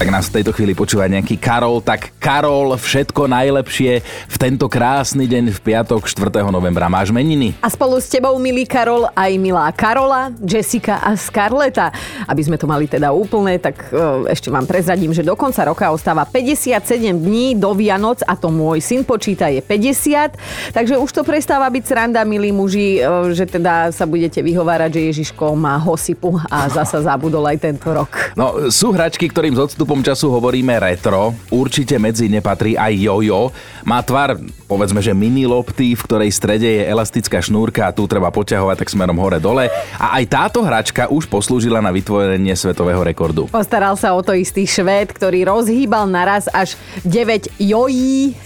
tak nás v tejto chvíli počúva nejaký Karol. Tak Karol, všetko najlepšie v tento krásny deň v piatok 4. novembra. Máš meniny? A spolu s tebou, milý Karol, aj milá Karola, Jessica a Scarleta. Aby sme to mali teda úplné, tak e, ešte vám prezradím, že do konca roka ostáva 57 dní do Vianoc a to môj syn počíta je 50. Takže už to prestáva byť sranda, milí muži, e, že teda sa budete vyhovárať, že Ježiško má hosypu a zasa zabudol aj tento rok. No, sú hračky, ktorým z odstupu postupom času hovoríme retro, určite medzi nepatrí aj jojo. Má tvar, povedzme, že mini lopty, v ktorej strede je elastická šnúrka a tu treba poťahovať tak smerom hore-dole. A aj táto hračka už poslúžila na vytvorenie svetového rekordu. Postaral sa o to istý švéd, ktorý rozhýbal naraz až 9 jojí.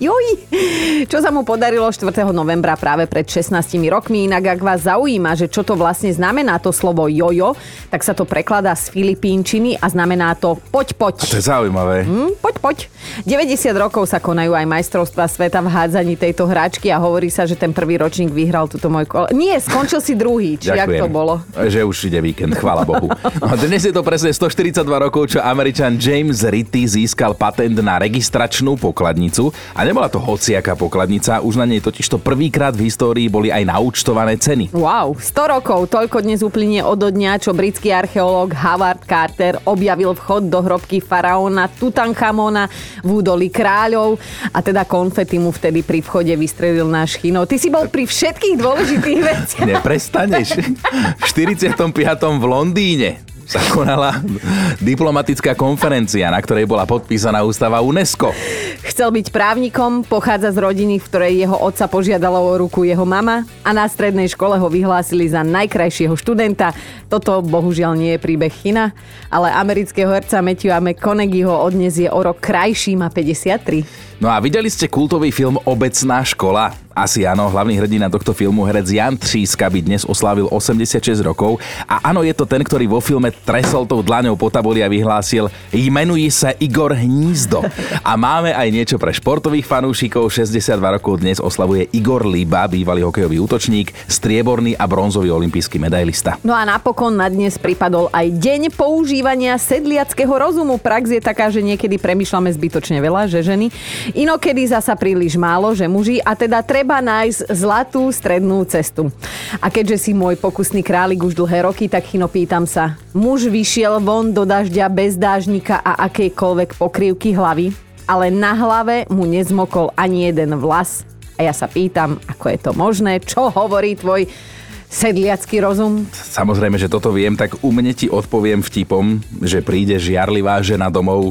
Juj! Čo sa mu podarilo 4. novembra práve pred 16 rokmi. Inak ak vás zaujíma, že čo to vlastne znamená to slovo jojo, tak sa to prekladá z filipínčiny a znamená to poď, poď. A to je zaujímavé. Hm, poď, poď. 90 rokov sa konajú aj majstrovstva sveta v hádzaní tejto hráčky a hovorí sa, že ten prvý ročník vyhral túto môj kole. Nie, skončil si druhý. Či jak to bolo? Že už ide víkend, chvála Bohu. No, dnes je to presne 142 rokov, čo Američan James Ritty získal patent na registračnú pokladnicu a nebola to hociaká pokladnica, už na nej totiž to prvýkrát v histórii boli aj naúčtované ceny. Wow, 100 rokov, toľko dnes uplynie od dňa, čo britský archeológ Howard Carter objavil vchod do hrobky faraóna Tutanchamona v údolí kráľov a teda konfety mu vtedy pri vchode vystrelil náš chino. Ty si bol pri všetkých dôležitých veciach. Neprestaneš. V 45. v Londýne sa konala diplomatická konferencia, na ktorej bola podpísaná ústava UNESCO. Chcel byť právnikom, pochádza z rodiny, v ktorej jeho otca požiadala o ruku jeho mama a na strednej škole ho vyhlásili za najkrajšieho študenta. Toto bohužiaľ nie je príbeh China, ale amerického herca Matthew McConaugheyho odnes je o rok krajší, má 53. No a videli ste kultový film Obecná škola? Asi áno, hlavný hrdina tohto filmu, herec Jan Tříska, by dnes oslávil 86 rokov. A áno, je to ten, ktorý vo filme tresol tou dlaňou po tabuli a vyhlásil Jmenuje sa Igor Hnízdo. A máme aj niečo pre športových fanúšikov. 62 rokov dnes oslavuje Igor Liba, bývalý hokejový útočník, strieborný a bronzový olimpijský medailista. No a napokon na dnes pripadol aj deň používania sedliackého rozumu. Prax je taká, že niekedy premyšľame zbytočne veľa, že ženy. Inokedy zasa príliš málo, že muži. A teda tre treba nájsť zlatú strednú cestu. A keďže si môj pokusný králik už dlhé roky, tak chino pýtam sa. Muž vyšiel von do dažďa bez dážnika a akejkoľvek pokrývky hlavy, ale na hlave mu nezmokol ani jeden vlas. A ja sa pýtam, ako je to možné, čo hovorí tvoj sedliacký rozum? Samozrejme, že toto viem, tak u mne ti odpoviem vtipom, že príde žiarlivá žena domov,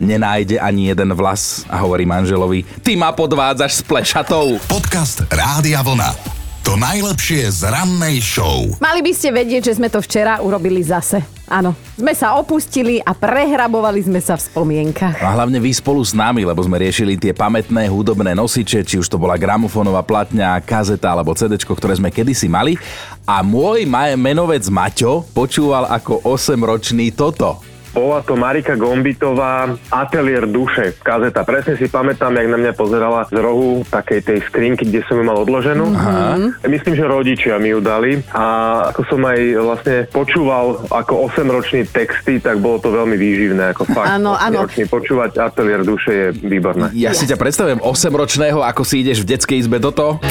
nenájde ani jeden vlas a hovorí manželovi, ty ma podvádzaš s plešatou. Podcast Rádia Vlna. To najlepšie z rannej show. Mali by ste vedieť, že sme to včera urobili zase. Áno, sme sa opustili a prehrabovali sme sa v spomienkach. A hlavne vy spolu s nami, lebo sme riešili tie pamätné hudobné nosiče, či už to bola gramofónová platňa, kazeta alebo CD, ktoré sme kedysi mali. A môj menovec Maťo počúval ako 8-ročný toto. Bola to Marika Gombitová Atelier duše, kazeta. Presne si pamätám, jak na mňa pozerala z rohu takej tej skrinky, kde som ju mal odloženú. Aha. Myslím, že rodičia mi ju dali a ako som aj vlastne počúval ako 8-ročný texty, tak bolo to veľmi výživné. Ako fakt, áno, áno. počúvať Atelier duše je výborné. Ja si ťa predstavujem 8-ročného, ako si ideš v detskej izbe do toho.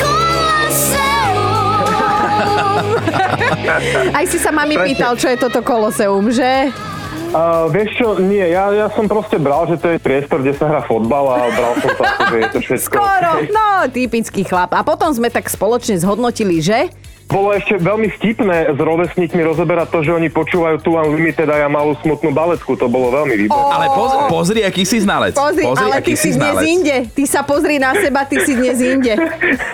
Aj si sa mami pýtal, čo je toto koloseum, že? Uh, vieš čo, nie, ja, ja som proste bral, že to je priestor, kde sa hrá fotbal a bral som sa, že je to všetko. Skoro, no, typický chlap. A potom sme tak spoločne zhodnotili, že bolo ešte veľmi vtipné s rovesníkmi rozoberať to, že oni počúvajú tu Unlimited a ja malú smutnú baletku. To bolo veľmi výborné. Ale pozri, pozri, aký si znalec. Pozri, pozri ale ty si dnes inde. Ty sa pozri na seba, ty si dnes inde.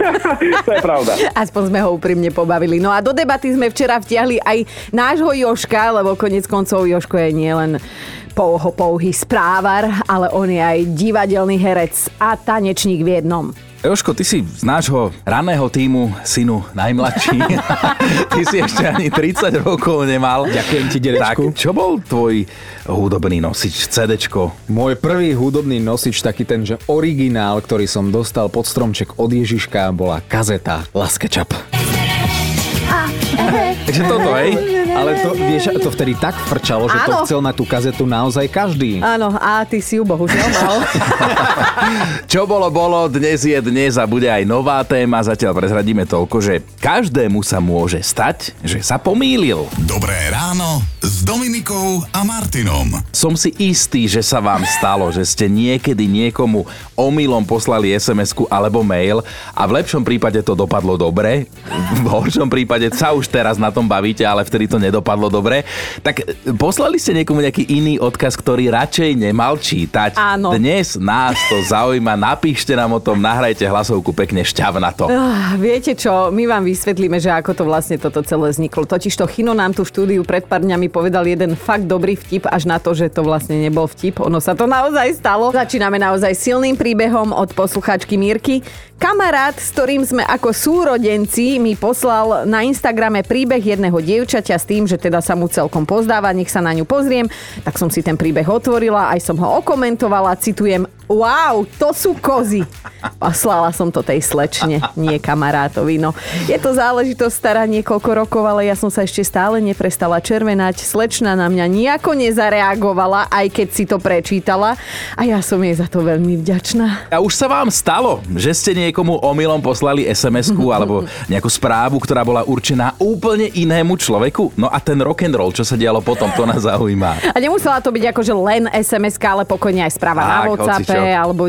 to je pravda. Aspoň sme ho úprimne pobavili. No a do debaty sme včera vtiahli aj nášho Joška, lebo konec koncov Joško je nielen pouho pouhý správar, ale on je aj divadelný herec a tanečník v jednom. Joško, ty si z nášho raného týmu synu najmladší. ty si ešte ani 30 rokov nemal. Ďakujem ti, dedečku. Tak, čo bol tvoj hudobný nosič, CDčko? Môj prvý hudobný nosič, taký ten, že originál, ktorý som dostal pod stromček od Ježiška, bola kazeta Laskečap. Takže toto, hej. Ale to, vieš, to vtedy tak frčalo, že to Áno. chcel na tú kazetu naozaj každý. Áno, a ty si ju bohužiaľ mal. Čo bolo, bolo, dnes je dnes a bude aj nová téma. Zatiaľ prezradíme toľko, že každému sa môže stať, že sa pomýlil. Dobré ráno s Dominikou a Martinom. Som si istý, že sa vám stalo, že ste niekedy niekomu omylom poslali SMS-ku alebo mail a v lepšom prípade to dopadlo dobre, v horšom prípade sa už teraz na tom bavíte, ale vtedy to nedopadlo dobre. Tak e, poslali ste niekomu nejaký iný odkaz, ktorý radšej nemal čítať. Áno. Dnes nás to zaujíma, napíšte nám o tom, nahrajte hlasovku pekne šťavna to. Ah, Viete čo, my vám vysvetlíme, že ako to vlastne toto celé vzniklo. Totiž to Chino nám tu štúdiu pred pár dňami povedal jeden fakt dobrý vtip, až na to, že to vlastne nebol vtip. Ono sa to naozaj stalo. Začíname naozaj silným príbehom od posluchačky Mírky. Kamarát, s ktorým sme ako súrodenci, mi poslal na Instagrame príbeh jedného dievčaťa s tým, že teda sa mu celkom pozdáva, nech sa na ňu pozriem. Tak som si ten príbeh otvorila, aj som ho okomentovala, citujem Wow, to sú kozy. Poslala som to tej slečne, nie kamarátovi. No, je to záležitosť stará niekoľko rokov, ale ja som sa ešte stále neprestala červenať. Slečna na mňa nejako nezareagovala, aj keď si to prečítala. A ja som jej za to veľmi vďačná. A už sa vám stalo, že ste niekomu omylom poslali SMS-ku alebo nejakú správu, ktorá bola určená úplne inému človeku? No a ten rock and roll, čo sa dialo potom, to nás zaujíma. A nemusela to byť akože len sms ale pokojne aj správa na Tak, WhatsAppe, hocičo. alebo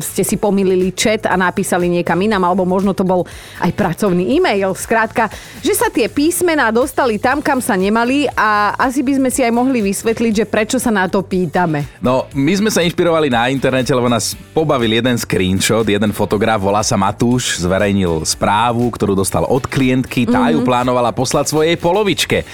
ste si pomýlili chat a napísali niekam inám, alebo možno to bol aj pracovný e-mail. Skrátka, že sa tie písmená dostali tam, kam sa nemali a asi by sme si aj mohli vysvetliť, že prečo sa na to pýtame. No, my sme sa inšpirovali na internete, lebo nás pobavil jeden screenshot, jeden fotograf, volá sa Matúš, zverejnil správu, ktorú dostal od klientky, tá ju plánovala poslať svojej polovičke.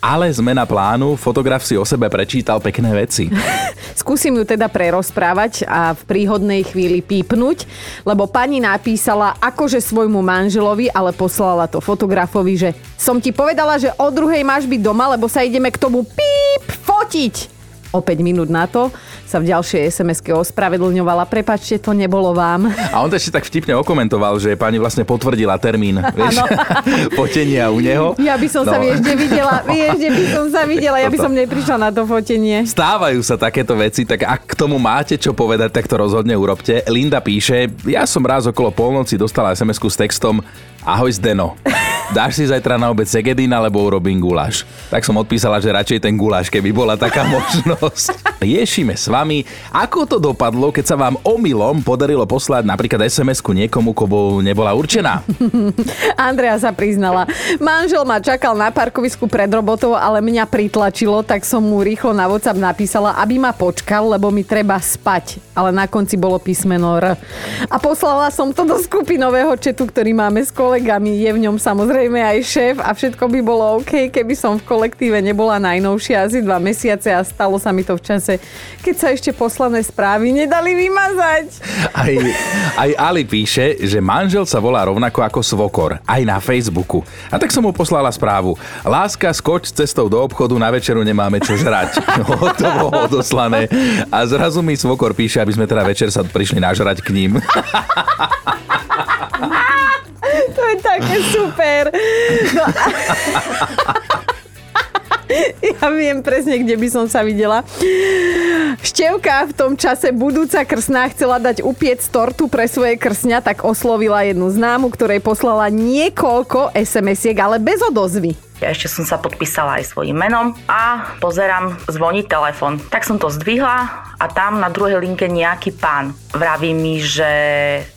Ale zmena plánu, fotograf si o sebe prečítal pekné veci. Skúsim ju teda prerozprávať a v príhodnej chvíli pípnuť, lebo pani napísala akože svojmu manželovi, ale poslala to fotografovi, že som ti povedala, že o druhej máš byť doma, lebo sa ideme k tomu píp fotiť. O 5 minút na to sa v ďalšej SMS-ke ospravedlňovala. Prepačte, to nebolo vám. A on to ešte tak vtipne okomentoval, že pani vlastne potvrdila termín, vieš, potenia u neho. Ja by som sa, No. vieš, kde videla, vieš, by som sa videla, ja by som neprišla na to fotenie. Stávajú sa takéto veci, tak ak k tomu máte čo povedať, tak to rozhodne urobte. Linda píše, ja som raz okolo polnoci dostala sms s textom Ahoj Zdeno, dáš si zajtra na obed segedín alebo urobím guláš? Tak som odpísala, že radšej ten guláš, keby bola taká možnosť. Riešime s vami, ako to dopadlo, keď sa vám omylom podarilo poslať napríklad SMS-ku niekomu, komu nebola určená. Andrea sa priznala. Manžel ma čakal na parkovisku pred robotou, ale mňa pritlačilo, tak som mu rýchlo na WhatsApp napísala, aby ma počkal, lebo mi treba spať. Ale na konci bolo písmeno R. A poslala som to do skupinového četu, ktorý máme s kolegami. Je v ňom samozrejme aj šéf a všetko by bolo OK, keby som v kolektíve nebola najnovšia asi dva mesiace a stalo sa mi to v čase, keď sa ešte poslané správy nedali vymazať. Aj, aj Ali píše, že manžel sa volá rovnako ako svokor, aj na Facebooku. A tak som mu poslala správu. Láska, skoč cestou do obchodu, na večeru nemáme čo žrať. Hotovo odoslané. A zrazu mi svokor píše, aby sme teda večer sa prišli nažrať k ním. To je také super. No. Ja viem presne, kde by som sa videla. Števka v tom čase budúca krsná chcela dať upiec tortu pre svoje krsňa, tak oslovila jednu známu, ktorej poslala niekoľko SMS-iek, ale bez odozvy. Ja ešte som sa podpísala aj svojim menom a pozerám, zvoní telefon. Tak som to zdvihla a tam na druhej linke nejaký pán vraví mi, že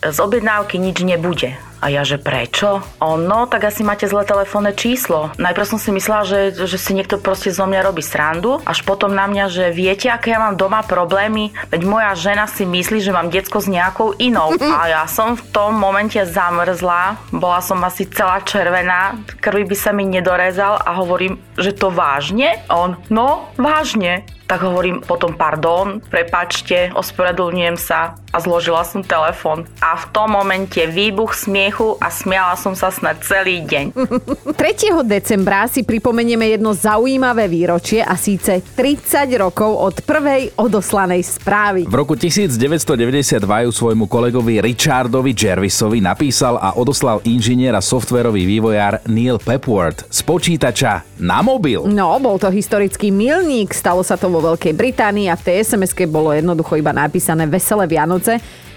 z objednávky nič nebude. A ja, že prečo? On, no, tak asi máte zlé telefónne číslo. Najprv som si myslela, že, že si niekto proste zo mňa robí srandu, až potom na mňa, že viete, aké ja mám doma problémy, veď moja žena si myslí, že mám decko s nejakou inou. A ja som v tom momente zamrzla, bola som asi celá červená, krvi by sa mi nedorezal a hovorím, že to vážne? A on, no, vážne. Tak hovorím potom pardon, prepačte, ospravedlňujem sa a zložila som telefón. A v tom momente výbuch smiechu a smiala som sa snad celý deň. 3. decembra si pripomenieme jedno zaujímavé výročie a síce 30 rokov od prvej odoslanej správy. V roku 1992 ju svojmu kolegovi Richardovi Jervisovi napísal a odoslal inžinier a softverový vývojár Neil Pepworth z počítača na mobil. No, bol to historický milník, stalo sa to vo Veľkej Británii a v tej sms bolo jednoducho iba napísané Veselé Vianoce,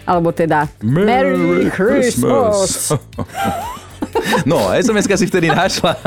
alebo teda Merry, Christmas. No, sms si vtedy našla.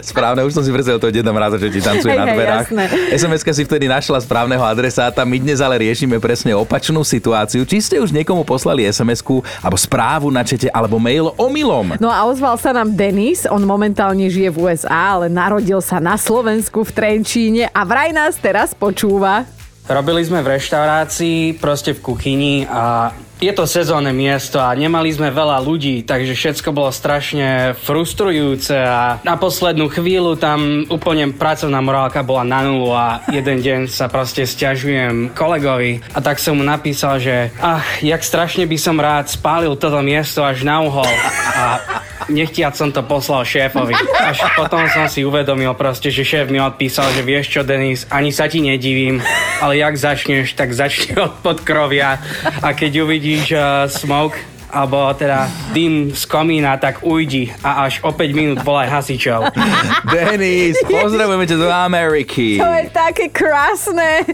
Správne, už som si predstavil toho Deda Mráza, že ti tancuje Hej, na dverách. jasné. sms si vtedy našla správneho adresáta. My dnes ale riešime presne opačnú situáciu. Či ste už niekomu poslali sms alebo správu na čete, alebo mail omylom. No a ozval sa nám Denis, on momentálne žije v USA, ale narodil sa na Slovensku v Trenčíne a vraj nás teraz počúva. Robili sme v reštaurácii, proste v kuchyni a je to sezónne miesto a nemali sme veľa ľudí, takže všetko bolo strašne frustrujúce a na poslednú chvíľu tam úplne pracovná morálka bola na nulu a jeden deň sa proste stiažujem kolegovi a tak som mu napísal, že ach, jak strašne by som rád spálil toto miesto až na uhol. A nechtiac som to poslal šéfovi. Až potom som si uvedomil proste, že šéf mi odpísal, že vieš čo, Denis, ani sa ti nedivím, ale jak začneš, tak začni od podkrovia a keď uvidíš uh, smoke, alebo teda dym z komína, tak ujdi a až o 5 minút volaj hasičov. Denis, pozdravujeme ťa do Ameriky. To je také krásne.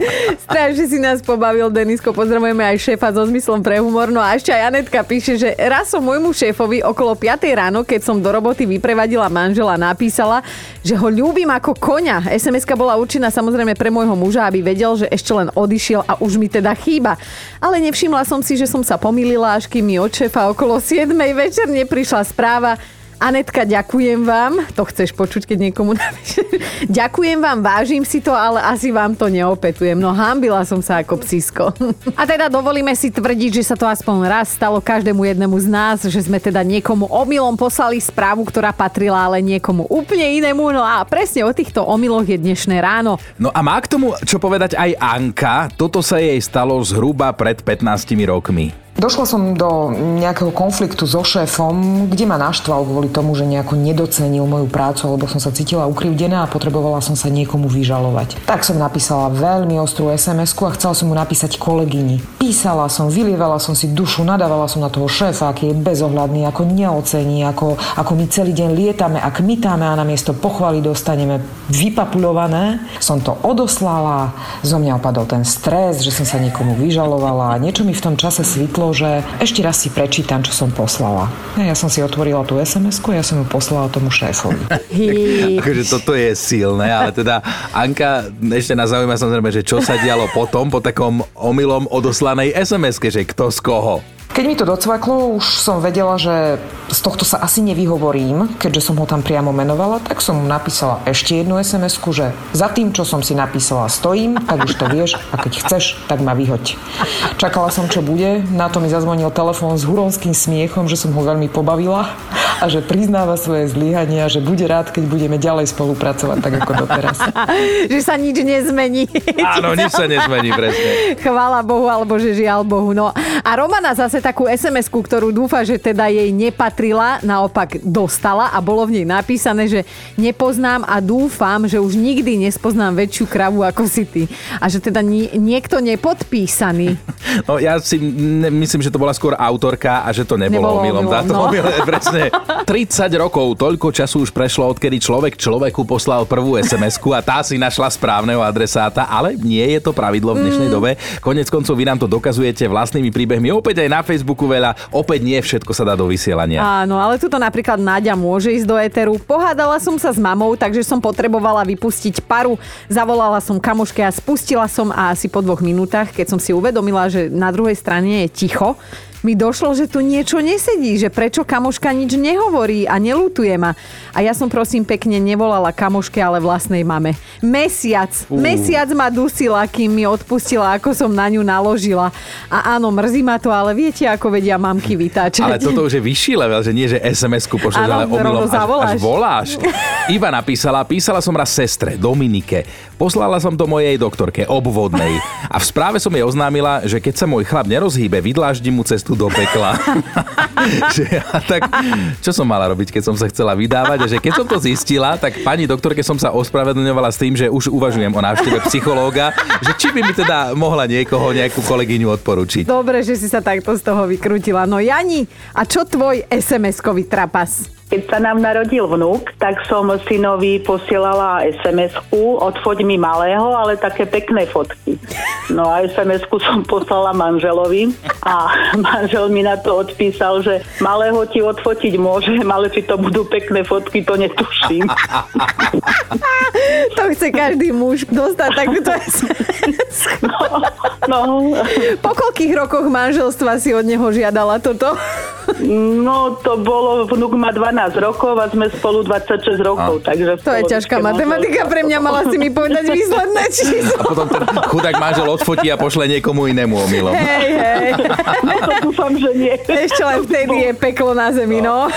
Strašne si nás pobavil, Denisko. Pozdravujeme aj šéfa so zmyslom pre humor. No a ešte aj Anetka píše, že raz som môjmu šéfovi okolo 5 ráno, keď som do roboty vyprevadila manžela, napísala, že ho ľúbim ako koňa. sms bola určená samozrejme pre môjho muža, aby vedel, že ešte len odišiel a už mi teda chýba. Ale nevšimla som si, že som sa pomýlila, až kým mi od šéfa okolo 7 večer neprišla správa, Anetka, ďakujem vám. To chceš počuť, keď niekomu napíše. ďakujem vám, vážim si to, ale asi vám to neopetujem. No hambila som sa ako psisko. A teda dovolíme si tvrdiť, že sa to aspoň raz stalo každému jednému z nás, že sme teda niekomu omylom poslali správu, ktorá patrila ale niekomu úplne inému. No a presne o týchto omyloch je dnešné ráno. No a má k tomu čo povedať aj Anka. Toto sa jej stalo zhruba pred 15 rokmi. Došla som do nejakého konfliktu so šéfom, kde ma naštval kvôli tomu, že nejako nedocenil moju prácu, alebo som sa cítila ukrivdená a potrebovala som sa niekomu vyžalovať. Tak som napísala veľmi ostrú sms a chcela som mu napísať kolegyni. Písala som, vylievala som si dušu, nadávala som na toho šéfa, aký je bezohľadný, ako neocení, ako, ako my celý deň lietame a kmitáme a namiesto pochvaly dostaneme vypapulované. Som to odoslala, zo mňa opadol ten stres, že som sa niekomu vyžalovala a niečo mi v tom čase svitlo, že ešte raz si prečítam, čo som poslala. Ja som si otvorila tú sms ja som ju poslala tomu šéfovi. Akože toto je silné, ale teda Anka, ešte nás zaujíma samozrejme, že čo sa dialo potom, po takom omylom odoslanej sms že kto z koho. Keď mi to docvaklo, už som vedela, že z tohto sa asi nevyhovorím, keďže som ho tam priamo menovala, tak som mu napísala ešte jednu sms že za tým, čo som si napísala, stojím, tak už to vieš a keď chceš, tak ma vyhoď. Čakala som, čo bude, na to mi zazvonil telefón s huronským smiechom, že som ho veľmi pobavila a že priznáva svoje zlyhania, že bude rád, keď budeme ďalej spolupracovať tak ako doteraz. že sa nič nezmení. Áno, nič sa nezmení, presne. Chvála Bohu, alebo že žiaľ Bohu. No a Romana zase takú sms ktorú dúfa, že teda jej nepatrila, naopak dostala a bolo v nej napísané, že nepoznám a dúfam, že už nikdy nespoznám väčšiu kravu ako si ty. A že teda nie, niekto nepodpísaný. No ja si ne, myslím, že to bola skôr autorka a že to nebolo, Nebolo omylom. omylom, Táto no. omyl, presne. 30 rokov, toľko času už prešlo, odkedy človek človeku poslal prvú sms a tá si našla správneho adresáta, ale nie je to pravidlo v dnešnej Mm. dobe. Konec koncov vy nám to dokazujete vlastnými príbehmi. Opäť aj na Facebooku veľa, opäť nie všetko sa dá do vysielania. Áno, ale tuto napríklad Náďa môže ísť do éteru. Pohádala som sa s mamou, takže som potrebovala vypustiť paru. Zavolala som kamoške a spustila som a asi po dvoch minútach, keď som si uvedomila, že na druhej strane je ticho, mi došlo, že tu niečo nesedí, že prečo kamoška nič nehovorí a nelutuje ma. A ja som prosím pekne nevolala kamoške, ale vlastnej mame. Mesiac, uh. mesiac ma dusila, kým mi odpustila, ako som na ňu naložila. A áno, mrzí ma to, ale viete, ako vedia mamky vytáčať. Ale toto už je vyšší level, že nie, že SMS-ku pošleš, ale omylom až, až voláš. Iva napísala, písala som raz sestre, Dominike. Poslala som to mojej doktorke, obvodnej. A v správe som jej oznámila, že keď sa môj chlap nerozhýbe, vydláždi mu cestu do pekla. že ja, tak, čo som mala robiť, keď som sa chcela vydávať? A že keď som to zistila, tak pani doktorke som sa ospravedlňovala s tým, že už uvažujem o návšteve psychológa, že či by mi teda mohla niekoho, nejakú kolegyňu odporučiť. Dobre, že si sa takto z toho vykrutila. No Jani, a čo tvoj SMS-kový trapas? Keď sa nám narodil vnúk, tak som synovi posielala SMS-ku, odfoď mi malého, ale také pekné fotky. No a SMS-ku som poslala manželovi a manžel mi na to odpísal, že malého ti odfotiť môžem, ale či to budú pekné fotky, to netuším. to chce každý muž dostať takúto SMS. No, no. Po koľkých rokoch manželstva si od neho žiadala toto? No, to bolo, vnúk má 12 rokov a sme spolu 26 rokov, a. takže... To je ťažká matematika pre mňa, mala si mi povedať výsledné číslo. A potom ten chudák manžel odfotí a pošle niekomu inému omylom. Hej, hej. No to dúfam, že nie. Ešte len vtedy je peklo na zemi, no.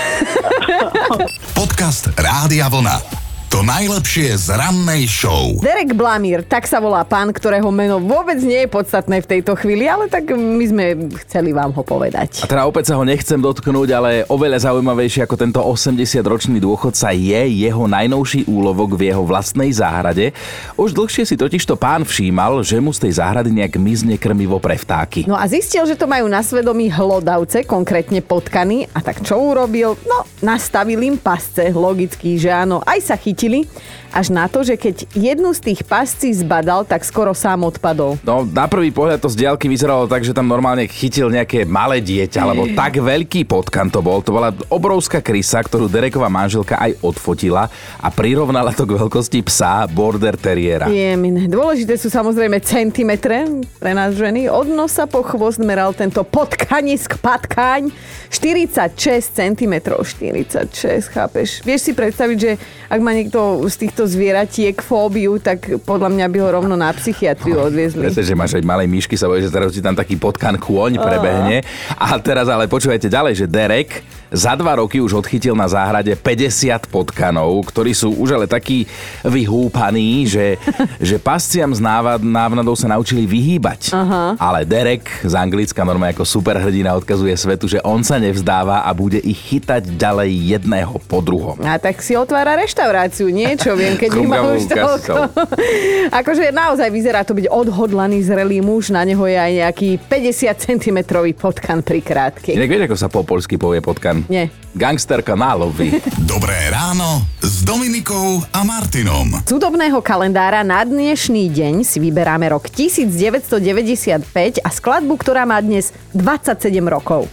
Podcast Rádia Vlna. To najlepšie z rannej show. Derek Blamír, tak sa volá pán, ktorého meno vôbec nie je podstatné v tejto chvíli, ale tak my sme chceli vám ho povedať. A teda opäť sa ho nechcem dotknúť, ale oveľa zaujímavejšie ako tento 80-ročný dôchodca je jeho najnovší úlovok v jeho vlastnej záhrade. Už dlhšie si totižto pán všímal, že mu z tej záhrady nejak mizne krmivo pre vtáky. No a zistil, že to majú na svedomí hlodavce, konkrétne potkany. A tak čo urobil? No, nastavil im pasce, logicky, že áno, aj sa chytil chytili, až na to, že keď jednu z tých pascí zbadal, tak skoro sám odpadol. No, na prvý pohľad to z diaľky vyzeralo tak, že tam normálne chytil nejaké malé dieťa, alebo tak veľký potkan to bol. To bola obrovská krysa, ktorú Dereková manželka aj odfotila a prirovnala to k veľkosti psa Border Terriera. Jemin. Dôležité sú samozrejme centimetre pre nás ženy. Od nosa po chvost meral tento potkanisk, patkaň 46 cm. 46, chápeš? Vieš si predstaviť, že ak má niekto z týchto zvieratiek fóbiu, tak podľa mňa by ho rovno na psychiatriu odviezli. Viete, že máš aj malé myšky, sa bojí, že teraz ti tam taký potkan kôň prebehne. A teraz ale počúvajte ďalej, že Derek za dva roky už odchytil na záhrade 50 potkanov, ktorí sú už ale takí vyhúpaní, že, že pasciam z návnadou sa naučili vyhýbať. Aha. Ale Derek z Anglicka normálne ako superhrdina odkazuje svetu, že on sa nevzdáva a bude ich chytať ďalej jedného po druhom. A tak si otvára reštauráciu, niečo viem, keď ich má už toľko. akože naozaj vyzerá to byť odhodlaný, zrelý muž, na neho je aj nejaký 50 cm potkan pri krátky. Inak vieš, ako sa po polsky povie potkan? Nie. Gangsterka nálovy. Dobré ráno s Dominikou a Martinom. Z údobného kalendára na dnešný deň si vyberáme rok 1995 a skladbu, ktorá má dnes 27 rokov.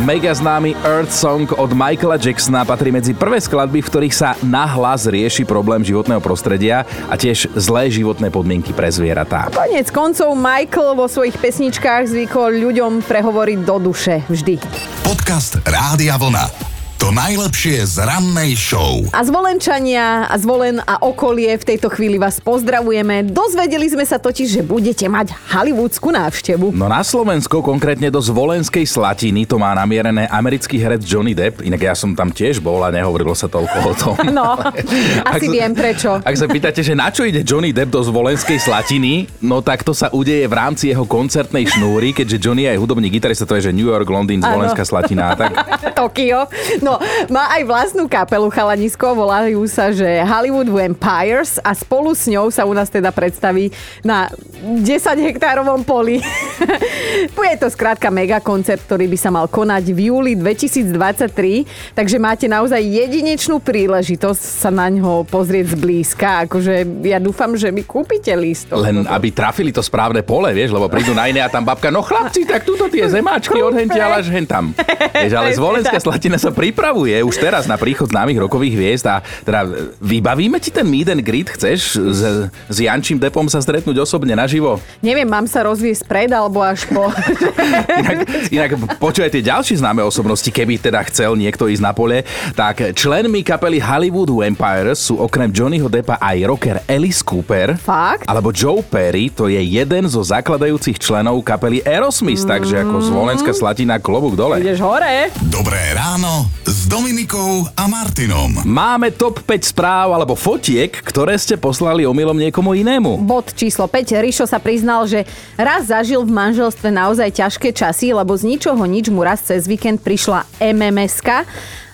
Mega známy Earth Song od Michaela Jacksona patrí medzi prvé skladby, v ktorých sa nahlas rieši problém životného prostredia a tiež zlé životné podmienky pre zvieratá. Konec koncov Michael vo svojich pesničkách zvykol ľuďom prehovoriť do duše vždy. Podcast Rádia Vlna. To najlepšie z rannej show. A zvolenčania a zvolen a okolie v tejto chvíli vás pozdravujeme. Dozvedeli sme sa totiž, že budete mať hollywoodskú návštevu. No na Slovensko, konkrétne do Zvolenskej Slatiny, to má namierené americký herec Johnny Depp. Inak ja som tam tiež bol a nehovorilo sa toľko o tom. No, asi ak viem prečo. Ak sa pýtate, že na čo ide Johnny Depp do Zvolenskej Slatiny, no tak to sa udeje v rámci jeho koncertnej šnúry, keďže Johnny je aj hudobný gitarista, to je že New York, Londýn, Zvolenská Slatina. Tak... Tokio. No, má aj vlastnú kapelu chalanisko, volajú sa, že Hollywood Vampires a spolu s ňou sa u nás teda predstaví na 10 hektárovom poli. Je to skrátka mega koncert, ktorý by sa mal konať v júli 2023, takže máte naozaj jedinečnú príležitosť sa na ňo pozrieť zblízka. Akože ja dúfam, že mi kúpite lístok. Len aby trafili to správne pole, vieš, lebo prídu na iné a tam babka, no chlapci, tak túto tie zemáčky odhentia, ale až hen tam. Vieš, ale Zvolenská slatina sa pripravuje už teraz na príchod známych rokových hviezd a teda vybavíme ti ten meet and greet, chceš s, s Jančím Depom sa stretnúť osobne naživo? Neviem, mám sa rozviesť pred alebo až po. Inak, inak počúvaj tie ďalšie známe osobnosti, keby teda chcel niekto ísť na pole, tak členmi kapely Hollywood Vampires sú okrem Johnnyho Deppa aj rocker Alice Cooper. Fakt? Alebo Joe Perry, to je jeden zo zakladajúcich členov kapely Aerosmith, mm. takže ako z Volenská Slatina klobúk dole. Ideš hore? Dobré ráno s Dominikou a Martinom. Máme top 5 správ alebo fotiek, ktoré ste poslali omylom niekomu inému. Bod číslo 5. Rišo sa priznal, že raz zažil v manželstve naozaj ťažké časy, lebo z ničoho nič mu raz cez víkend prišla MMSka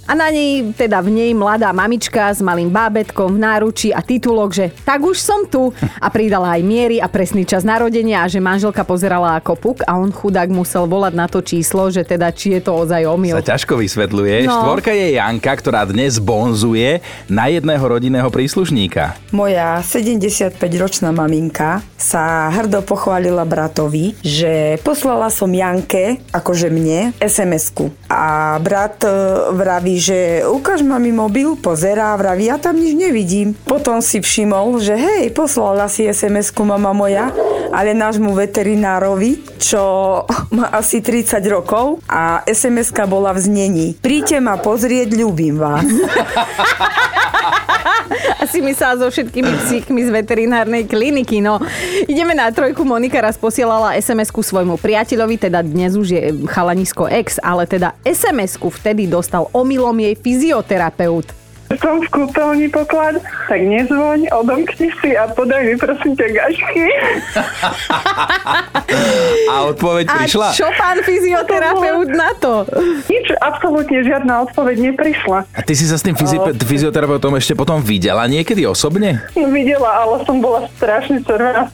a na nej, teda v nej mladá mamička s malým bábetkom v náruči a titulok, že tak už som tu a pridala aj miery a presný čas narodenia a že manželka pozerala ako puk a on chudák musel volať na to číslo, že teda či je to ozaj omyl. Sa ťažko vysvetľuje. No. Štvorka je Janka, ktorá dnes bonzuje na jedného rodinného príslušníka. Moja 75-ročná maminka sa hrdo pochválila bratovi, že poslala som Janke, akože mne, SMS-ku. A brat e, že ukáž mami mobil, pozerá, vraví, ja tam nič nevidím. Potom si všimol, že hej, poslala si SMS-ku mama moja, ale nášmu veterinárovi, čo má asi 30 rokov a SMS-ka bola v znení. Príďte ma pozrieť, ľúbim vás. Asi myslela so všetkými psíkmi z veterinárnej kliniky. No, ideme na trojku. Monika raz posielala SMS-ku svojmu priateľovi, teda dnes už je chalanisko ex, ale teda SMS-ku vtedy dostal omylom jej fyzioterapeut. Som v kúpeľni poklad, tak nezvoň, odomkni si a podaj mi prosím ťa gašky. A odpoveď A prišla? čo pán fyzioterapeut na to? Nič, absolútne žiadna odpoveď neprišla. A ty si sa s tým fyzi- fyzioterapeutom ešte potom videla niekedy osobne? Videla, ale som bola strašne červená.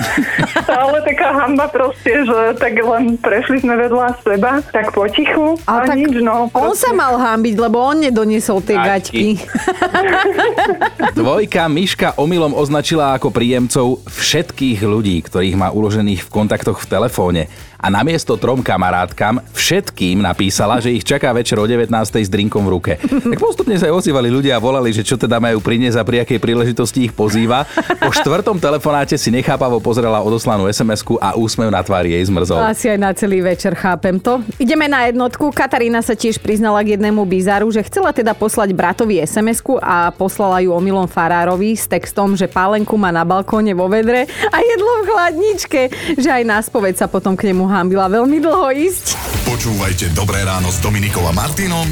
Stále taká hamba proste, že tak len prešli sme vedľa seba, tak potichu a, Ale tak nič, no. On sa mal hámbiť, lebo on nedoniesol tie gaťky. Dvojka Miška omylom označila ako príjemcov všetkých ľudí, ktorých má uložených v kontaktoch v telefóne. A namiesto trom kamarátkam všetkým napísala, že ich čaká večer o 19. s drinkom v ruke. Tak postupne sa aj ozývali ľudia a volali, že čo teda majú priniesť a pri akej príležitosti ich pozýva. Po štvrtom telefonáte si nechápavo pozrela odoslanú SMS-ku a úsmev na tvári jej zmrzol. Asi aj na celý večer, chápem to. Ideme na jednotku. Katarína sa tiež priznala k jednému bizaru, že chcela teda poslať bratovi SMS-ku a poslala ju omylom farárovi s textom, že pálenku má na balkóne vo vedre a jedlo v chladničke, že aj na sa potom k nemu hambila veľmi dlho ísť. Počúvajte Dobré ráno s Dominikou a Martinom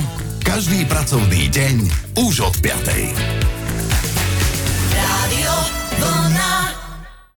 každý pracovný deň už od 5.